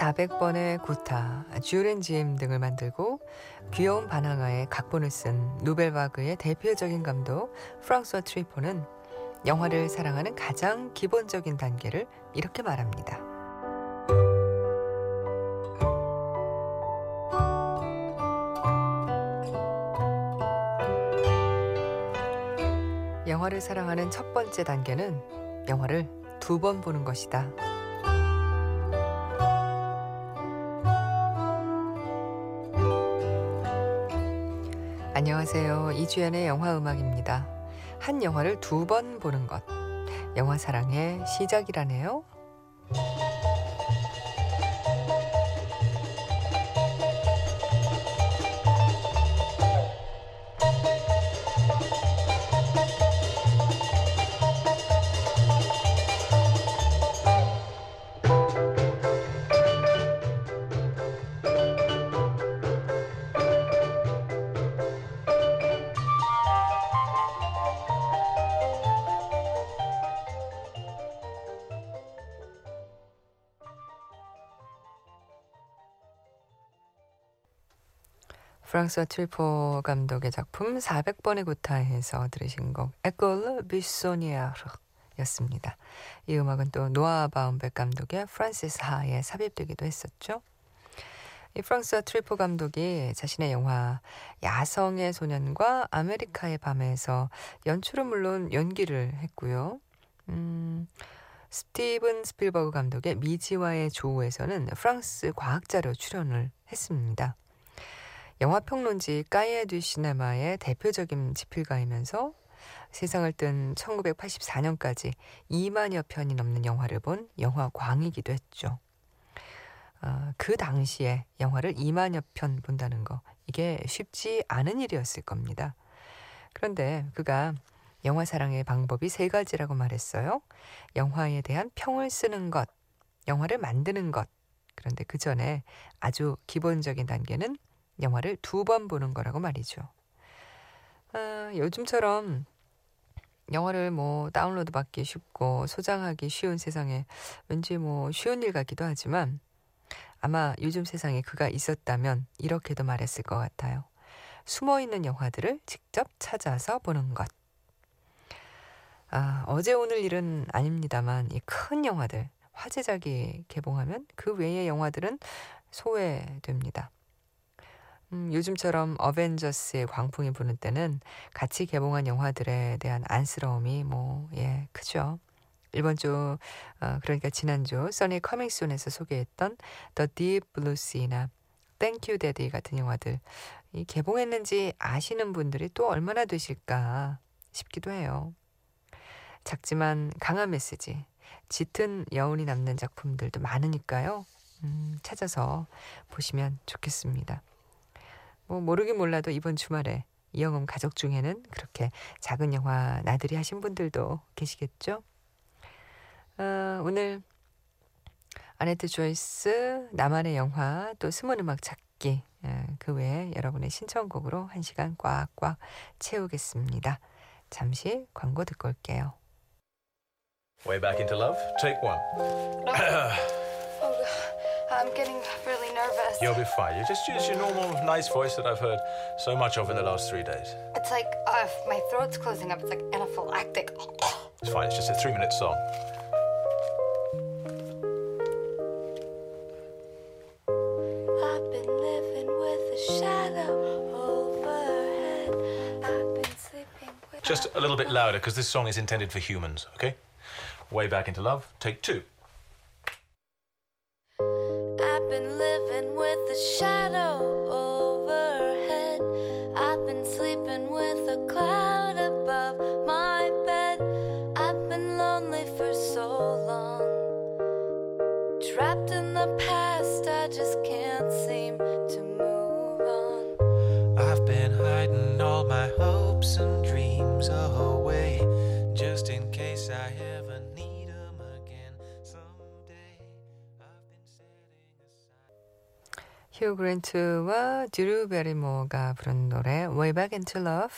400번의 구타, 쥬렌짐 등을 만들고 귀여운 반항아의 각본을 쓴 노벨바그의 대표적인 감독 프랑스와 트리포는 영화를 사랑하는 가장 기본적인 단계를 이렇게 말합니다. 영화를 사랑하는 첫 번째 단계는 영화를 두 번 보는 것이다. 안녕하세요. 이주연의 영화 음악입니다. 한 영화를 두 번 보는 것. 영화 사랑의 시작이라네요. 프랑수아 트뤼포 감독의 작품 400번의 구타에서 들으신 곡 École Buissonnière였습니다. 이 음악은 또 노아 바움백 감독의 프란시스 하에 삽입되기도 했었죠. 이 프랑수아 트뤼포 감독이 자신의 영화 야성의 소년과 아메리카의 밤에서 연출은 물론 연기를 했고요. 음, 스티븐 스필버그 감독의 미지와의 조우에서는 프랑스 과학자로 출연을 했습니다. 영화평론지 까이에 듀 시네마의 대표적인 지필가이면서 세상을 뜬 1984년까지 2만여 편이 넘는 영화를 본 영화 광이기도 했죠. 어, 그 당시에 영화를 2만여 편 본다는 거 이게 쉽지 않은 일이었을 겁니다. 그런데 그가 영화 사랑의 방법이 세 가지라고 말했어요. 영화에 대한 평을 쓰는 것, 영화를 만드는 것. 그런데 그 전에 아주 기본적인 단계는 영화를 두 번 보는 거라고 말이죠. 아, 요즘처럼 영화를 뭐 다운로드 받기 쉽고 소장하기 쉬운 세상에 왠지 뭐 쉬운 일 같기도 하지만 아마 요즘 세상에 그가 있었다면 이렇게도 말했을 것 같아요. 숨어 있는 영화들을 직접 찾아서 보는 것. 아, 어제 오늘 일은 아닙니다만 이 큰 영화들 화제작이 개봉하면 그 외의 영화들은 소외됩니다. 음, 요즘처럼 어벤져스의 광풍이 부는 때는 같이 개봉한 영화들에 대한 안쓰러움이 뭐, 예, 크죠. 이번 주, 어, 그러니까 지난주, 써니 커밍순에서 소개했던 The Deep Blue Sea나 Thank You Daddy 같은 영화들, 이 개봉했는지 아시는 분들이 또 얼마나 되실까 싶기도 해요. 작지만 강한 메시지, 짙은 여운이 남는 작품들도 많으니까요. 음, 찾아서 보시면 좋겠습니다. 뭐 모르긴 몰라도 이번 주말에 이영음 가족 중에는 그렇게 작은 영화 나들이 하신 분들도 계시겠죠? 어, 오늘 아네트 조이스 나만의 영화 또 숨은 음악 찾기 어, 그 외에 여러분의 신청곡으로 한 시간 꽉꽉 채우겠습니다. 잠시 광고 듣고 올게요. Way back into love. Take one. I'm getting really nervous. You'll be fine. You just use your normal, nice voice that I've heard so much of in the last three days. It's like uh, my throat's closing up. It's like anaphylactic. It's fine. It's just a three-minute song. I've been living with a shadow overhead. I've been sleeping with. Just a little bit louder because this song is intended for humans. Okay. Way back into love. Take two. I've been living with a shadow overhead. I've been sleeping with a cloud above my bed. I've been lonely for so long. Trapped in the past, I just can't seem to move on. I've been hiding all my hopes and dreams away 휴 그랜트와 드루 베리모어가 부른 노래 Way Back Into Love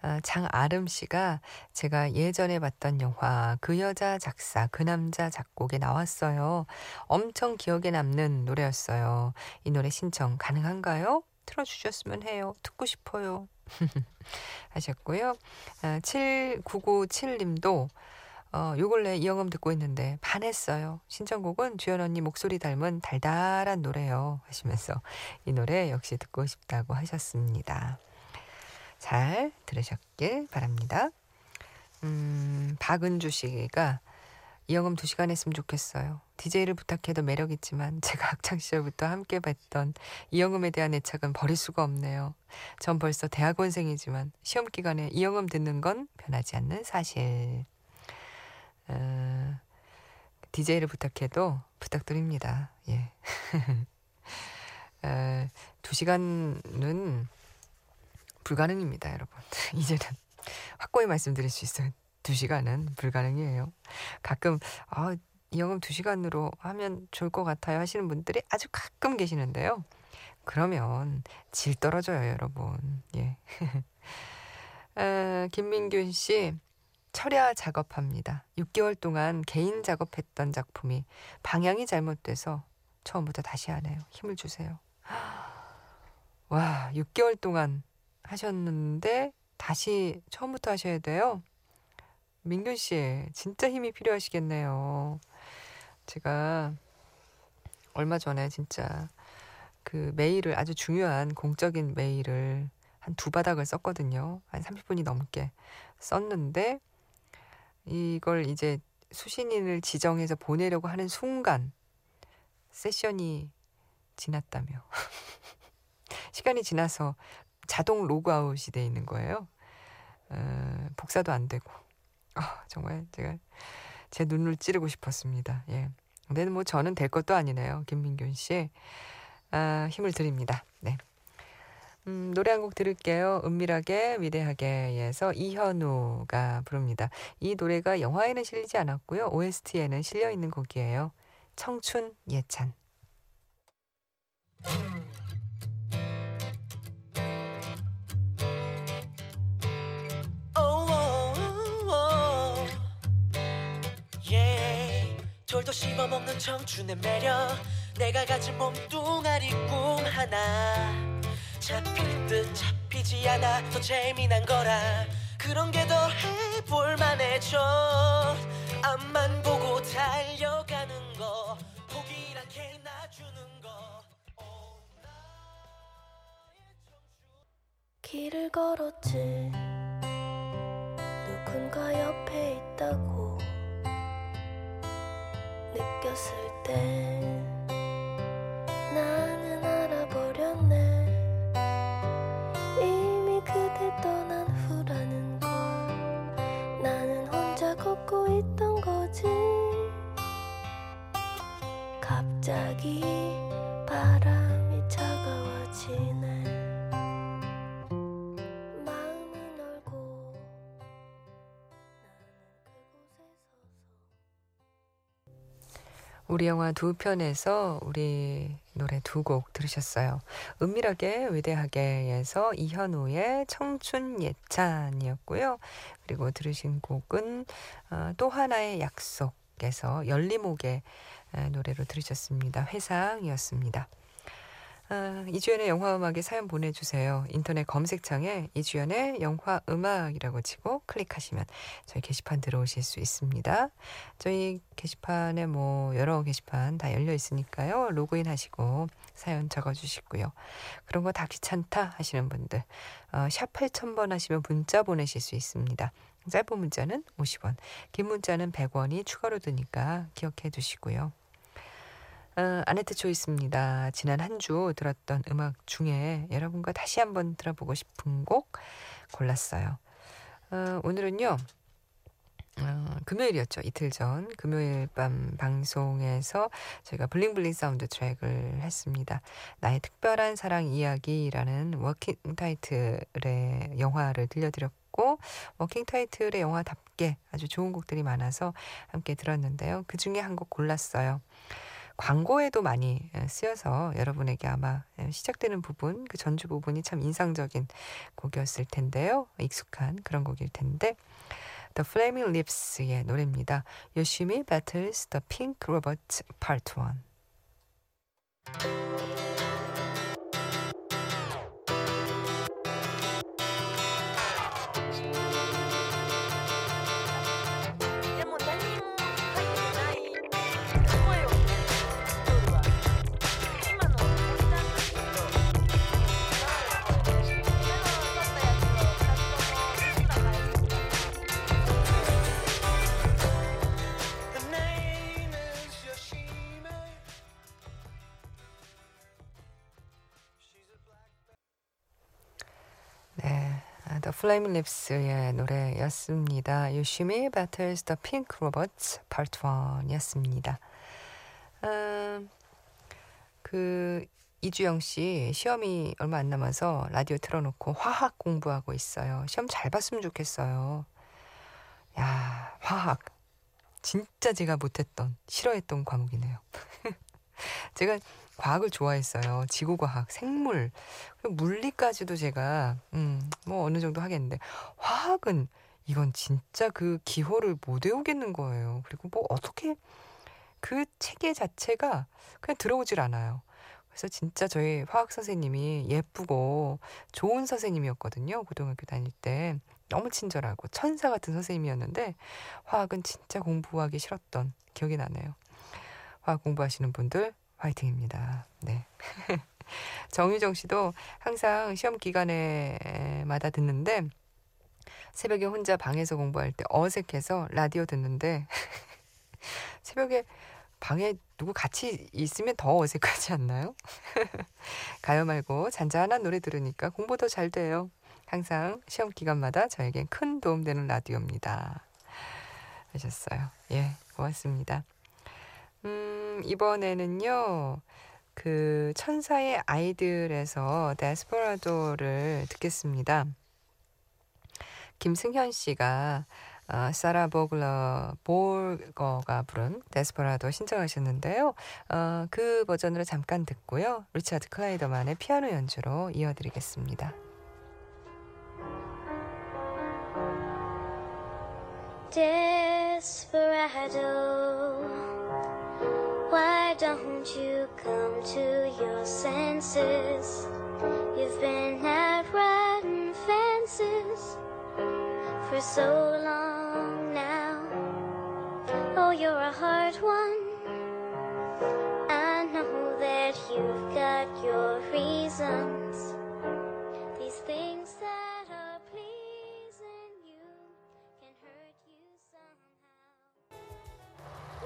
아, 장아름 씨가 제가 예전에 봤던 영화 그 여자 작사 그 남자 작곡에 나왔어요. 엄청 기억에 남는 노래였어요. 이 노래 신청 가능한가요? 틀어주셨으면 해요. 듣고 싶어요. 하셨고요. 아, 7997님도 어, 요 근래 이영음 듣고 있는데 반했어요. 신청곡은 주연 언니 목소리 닮은 달달한 노래요. 하시면서 이 노래 역시 듣고 싶다고 하셨습니다. 잘 들으셨길 바랍니다. 음, 박은주 씨가 이영음 두 시간 했으면 좋겠어요. DJ를 부탁해도 매력 있지만 제가 학창 시절부터 함께 봤던 이영음에 대한 애착은 버릴 수가 없네요. 전 벌써 대학원생이지만 시험 기간에 이영음 듣는 건 변하지 않는 사실. 어, DJ를 부탁해도 부탁드립니다. 예. 어, 두 시간은 불가능입니다, 여러분. 이제는 확고히 말씀드릴 수 있어요. 두 시간은 불가능이에요. 가끔 아, 이 영업 두 시간으로 하면 좋을 것 같아요 하시는 분들이 아주 가끔 계시는데요. 그러면 질 떨어져요, 여러분. 예. 아, 김민균 씨 철야 작업합니다. 6개월 동안 개인 작업했던 작품이 방향이 잘못돼서 처음부터 다시 하네요. 힘을 주세요. 와, 6개월 동안 하셨는데 다시 처음부터 하셔야 돼요. 민균 씨, 진짜 힘이 필요하시겠네요. 제가 얼마 전에 진짜 그 메일을 아주 중요한 공적인 메일을 한 두 바닥을 썼거든요. 한 30분이 넘게 썼는데 이걸 이제 수신인을 지정해서 보내려고 하는 순간 세션이 지났다며. 시간이 지나서 자동 로그아웃이 돼 있는 거예요. 어, 복사도 안 되고. 아, 정말 제가 제 눈을 찌르고 싶었습니다. 예. 근데 뭐 저는 될 것도 아니네요. 김민균 씨. 아, 힘을 드립니다. 네. 음, 노래 한 곡 들을게요. 은밀하게 위대하게에서 이현우가 부릅니다. 이 노래가 영화에는 실리지 않았고요. OST에는 실려 있는 곡이에요. 청춘 예찬. Oh, oh, oh. 돌도 씹어먹는 청춘의 매력 내가 가진 몸뚱아리 꿈 하나 잡힐 듯 잡히지 않아 더 재미난 거라. 그런 게 더 해볼 만해져 앞만 보고 달려가는 거 포기란 게 놔주는 거. 길을 걸었지. 누군가 옆에 있다고 느꼈을 때 그대 떠난 후라는 걸 나는 혼자 걷고 있던 거지. 갑자기 바람이 차가워지네. 우리 영화 두 편에서 우리 노래 두 곡 들으셨어요. 은밀하게 위대하게에서 이현우의 청춘 예찬이었고요. 그리고 들으신 곡은 어, 또 하나의 약속에서 열리목의 에, 노래로 들으셨습니다. 회상이었습니다. 아, 이주연의 영화 음악에 사연 보내주세요. 인터넷 검색창에 이주연의 영화 음악이라고 치고 클릭하시면 저희 게시판 들어오실 수 있습니다. 저희 게시판에 뭐 여러 게시판 다 열려 있으니까요. 로그인 하시고 사연 적어주시고요. 그런 거 다 귀찮다 하시는 분들 어, 샵 8000번 하시면 문자 보내실 수 있습니다. 짧은 문자는 50원, 긴 문자는 100원이 추가로 드니까 기억해 두시고요. 어, 아네트 초이스입니다. 지난 한 주 들었던 음악 중에 여러분과 다시 한번 들어보고 싶은 곡 골랐어요. 어, 오늘은요. 어, 금요일이었죠. 이틀 전 금요일 밤 방송에서 저희가 bling bling 사운드 트랙을 했습니다. 나의 특별한 사랑 이야기라는 워킹 타이틀의 영화를 들려드렸고 워킹 타이틀의 영화답게 아주 좋은 곡들이 많아서 함께 들었는데요. 그 중에 한 곡 골랐어요. 광고에도 많이 예, 쓰여서 여러분에게 아마 예, 시작되는 부분, 그 전주 부분이 참 인상적인 곡이었을 텐데요. 익숙한 그런 곡일 텐데. The Flaming Lips의 노래입니다. 요시미 Battles the Pink Robot Part 1. 아, The Flaming Lips의 노래였습니다. 유시미 Battles the Pink Robots Part 1이었습니다. 음, 그 이주영 씨 시험이 얼마 안 남아서 라디오 틀어놓고 화학 공부하고 있어요. 시험 잘 봤으면 좋겠어요. 야, 화학. 진짜 제가 못했던, 싫어했던 과목이네요. 제가 과학을 좋아했어요. 지구과학, 생물, 물리까지도 제가 음, 뭐 어느 정도 하겠는데 화학은 이건 진짜 그 기호를 못 외우겠는 거예요. 그리고 뭐 어떻게 그 체계 자체가 그냥 들어오질 않아요. 그래서 진짜 저희 화학 선생님이 예쁘고 좋은 선생님이었거든요. 고등학교 다닐 때. 너무 친절하고 천사 같은 선생님이었는데 화학은 진짜 공부하기 싫었던 기억이 나네요. 화학 공부하시는 분들 화이팅입니다. 네. 정유정 씨도 항상 시험 기간에마다 듣는데 새벽에 혼자 방에서 공부할 때 어색해서 라디오 듣는데 새벽에 방에 누구 같이 있으면 더 어색하지 않나요? 가요 말고 잔잔한 노래 들으니까 공부 더 잘 돼요. 항상 시험 기간마다 저에겐 큰 도움되는 라디오입니다. 하셨어요. 예, 고맙습니다. 음, 이번에는요, 그 천사의 아이들에서 데스퍼라도를 듣겠습니다. 김승현 씨가 어, 사라 보글러 볼거가 부른 데스퍼라도 신청하셨는데요. 어, 그 버전으로 잠깐 듣고요. 리차드 클라이더만의 피아노 연주로 이어드리겠습니다. Desperado, don't you come to your senses? You've been out riding fences for so long now. Oh, you're a hard one. I know that you've got your reasons. These things that are pleasing you can hurt you somehow.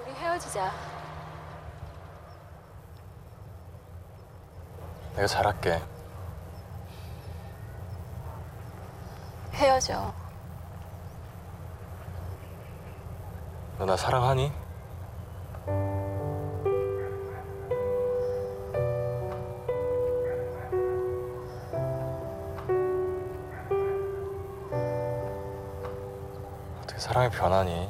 우리 헤어지자. 내가 잘할게. 헤어져. 너 나 사랑하니? 어떻게 사랑이 변하니?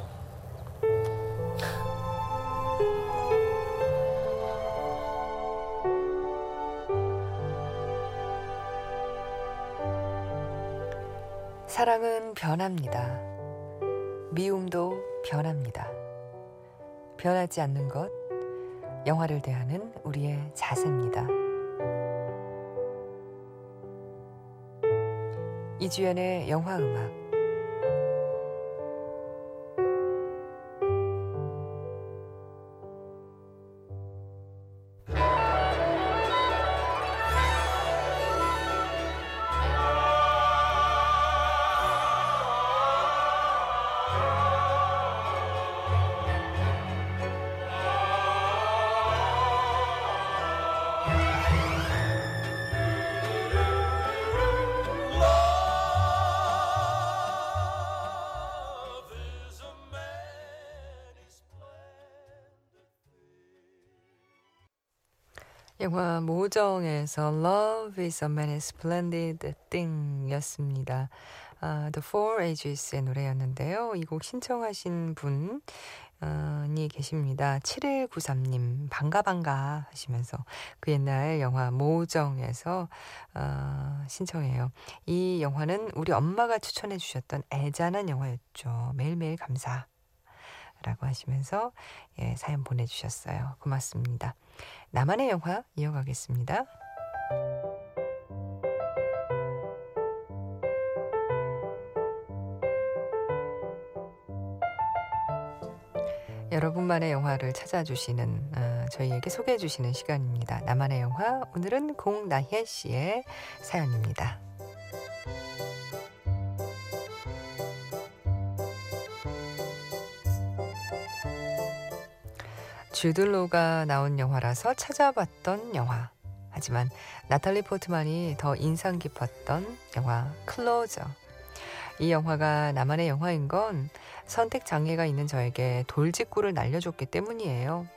사랑은 변합니다. 미움도 변합니다. 변하지 않는 것, 영화를 대하는 우리의 자세입니다. 이주연의 영화 음악. 영화 모정에서 Love is a many splendid thing 였습니다. 아, The Four Ages의 노래였는데요. 이 곡 신청하신 분, 이 계십니다. 7193님, 반가, 반가 하시면서 그 옛날 영화 모정에서 어, 신청해요. 이 영화는 우리 엄마가 추천해 주셨던 애잔한 영화였죠. 매일매일 감사. 라고 하시면서 예, 사연 보내주셨어요. 고맙습니다. 나만의 영화 이어가겠습니다. 여러분만의 영화를 찾아주시는 어, 저희에게 소개해주시는 시간입니다. 나만의 영화 오늘은 공나혜 씨의 사연입니다. 주들로가 나온 영화라서 찾아봤던 영화. 하지만 나탈리 포트만이 더 인상 깊었던 영화 클로저. 이 영화가 나만의 영화인 건 선택 장애가 있는 저에게 돌직구를 날려줬기 때문이에요.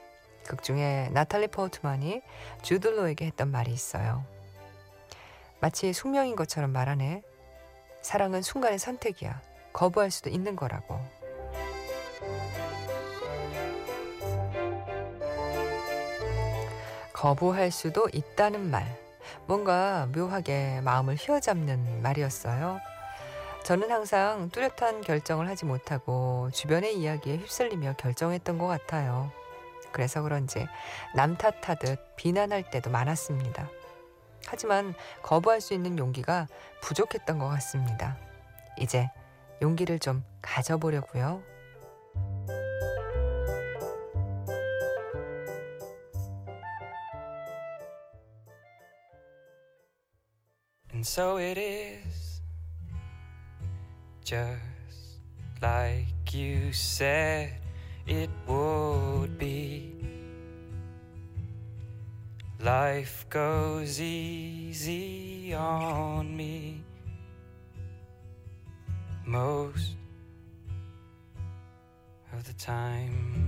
극 중에 나탈리 포트만이 주들로에게 했던 말이 있어요. 마치 숙명인 것처럼 말하네. 사랑은 순간의 선택이야. 거부할 수도 있는 거라고. 거부할 수도 있다는 말. 뭔가 묘하게 마음을 휘어잡는 말이었어요. 저는 항상 뚜렷한 결정을 하지 못하고 주변의 이야기에 휩쓸리며 결정했던 것 같아요. 그래서 그런지 남 탓하듯 비난할 때도 많았습니다. 하지만 거부할 수 있는 용기가 부족했던 것 같습니다. 이제 용기를 좀 가져보려고요. And so it is, just like you said it would be. Life goes easy on me most of the time.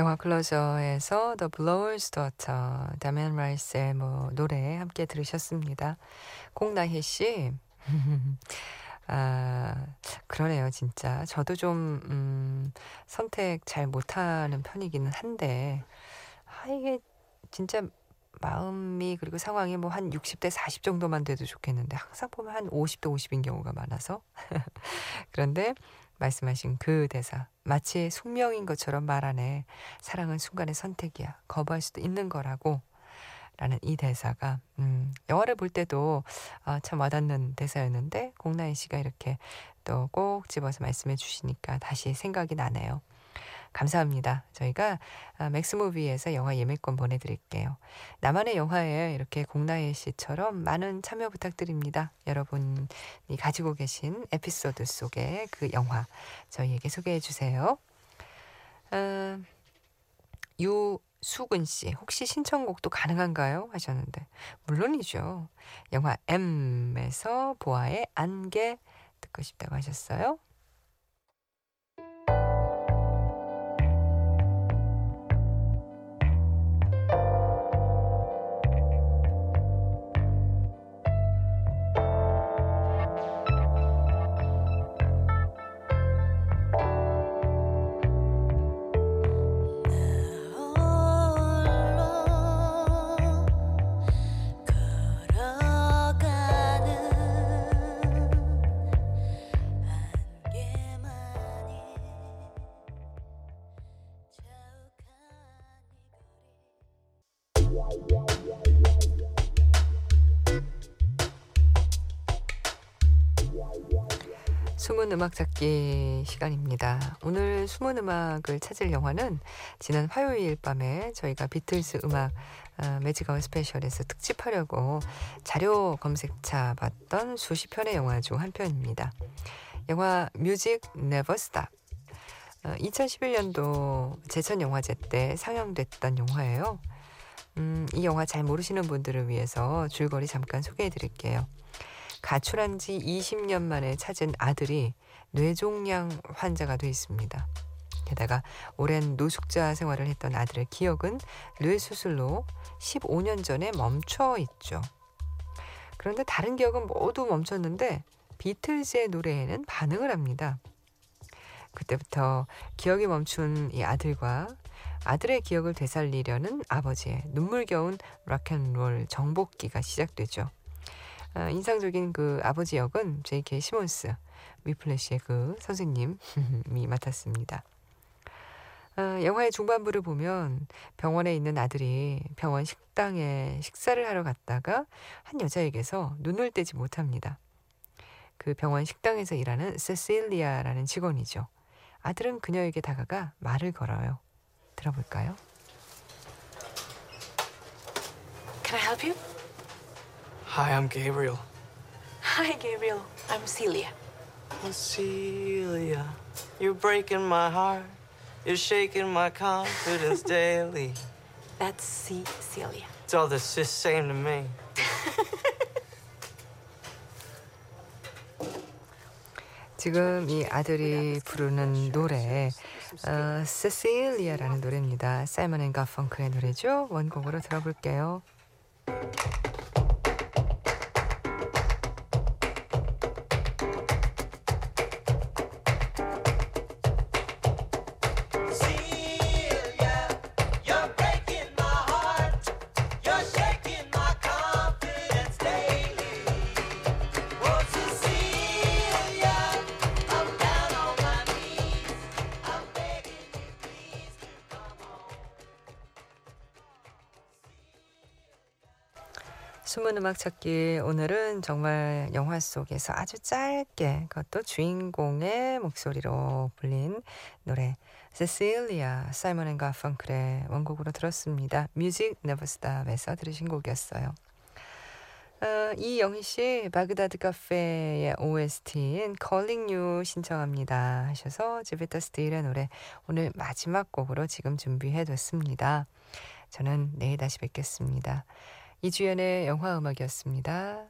영화 클로저에서 The Blower's Daughter, 다미안 라이스의 뭐 노래 함께 들으셨습니다. 공나희 씨, 아 그러네요, 진짜. 저도 좀 음, 선택 잘 못하는 편이기는 한데, 아 이게 진짜 마음이 그리고 상황이 뭐 한 60대 40 정도만 돼도 좋겠는데 항상 보면 한 50대 50인 경우가 많아서 그런데 말씀하신 그 대사 마치 숙명인 것처럼 말하네. 사랑은 순간의 선택이야. 거부할 수도 있는 거라고. 라는 이 대사가 음, 영화를 볼 때도 아, 참 와닿는 대사였는데 공나인 씨가 이렇게 또 꼭 집어서 말씀해 주시니까 다시 생각이 나네요. 감사합니다. 저희가 아, 맥스무비에서 영화 예매권 보내드릴게요. 나만의 영화에 이렇게 공나혜 씨처럼 많은 참여 부탁드립니다. 여러분이 가지고 계신 에피소드 속의 그 영화 저희에게 소개해 주세요. 아, 유수근 씨 혹시 신청곡도 가능한가요? 하셨는데 물론이죠. 영화 M에서 보아의 안개 듣고 싶다고 하셨어요. 숨은 음악 찾기 시간입니다. 오늘 숨은 음악을 찾을 영화는 지난 화요일 밤에 저희가 비틀스 음악 어, Magic Hour special에서 특집하려고 자료 검색차 봤던 수십 편의 영화 중 한 편입니다. 영화 Music Never Stop. 2011년도 제천 영화제 때 상영됐던 영화예요. 음, 이 영화 잘 모르시는 분들을 위해서 줄거리 잠깐 소개해 드릴게요. 가출한 지 20년 만에 찾은 아들이 뇌종양 환자가 돼 있습니다. 게다가 오랜 노숙자 생활을 했던 아들의 기억은 뇌 수술로 15년 전에 멈춰 있죠. 그런데 다른 기억은 모두 멈췄는데 비틀즈의 노래에는 반응을 합니다. 그때부터 기억이 멈춘 이 아들과 아들의 기억을 되살리려는 아버지의 눈물겨운 락앤롤 정복기가 시작되죠. 아, 인상적인 그 아버지 역은 J.K. 시몬스, 위플래시의 그 선생님이 맡았습니다. 아, 영화의 중반부를 보면 병원에 있는 아들이 병원 식당에 식사를 하러 갔다가 한 여자에게서 눈을 떼지 못합니다. 그 병원 식당에서 일하는 세실리아라는 직원이죠. 아들은 그녀에게 다가가 말을 걸어요. 들어볼까요? Can I help you? Hi, I'm Gabriel. Hi, Gabriel. I'm Celia. Oh, Celia, you're breaking my heart. You're shaking my confidence daily. That's C. Celia. It's all the sis same to me. 지금 이 아들이 부르는 노래 어, 세실리아라는 노래입니다. 사이먼 앤 가펑크의 노래죠. 원곡으로 들어볼게요. 숨은 음악 찾기 오늘은 정말 영화 속에서 아주 짧게 그것도 주인공의 목소리로 불린 노래 세실리아 사이먼 앤 가펑클의 원곡으로 들었습니다. Music Never Stop에서 들으신 곡이었어요. 어, 이영희 씨 바그다드 카페의 OST인 Calling You 신청합니다 하셔서 제베타 스틸의 노래 오늘 마지막 곡으로 지금 준비해뒀습니다. 저는 내일 다시 뵙겠습니다. 이주연의 영화 음악이었습니다.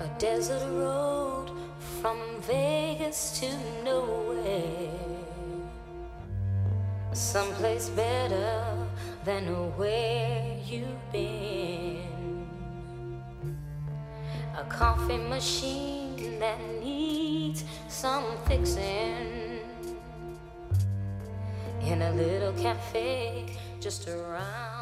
A desert road from Vegas to nowhere. Someplace better than where you've been. A coffee machine that needs some fixing. In a little cafe just around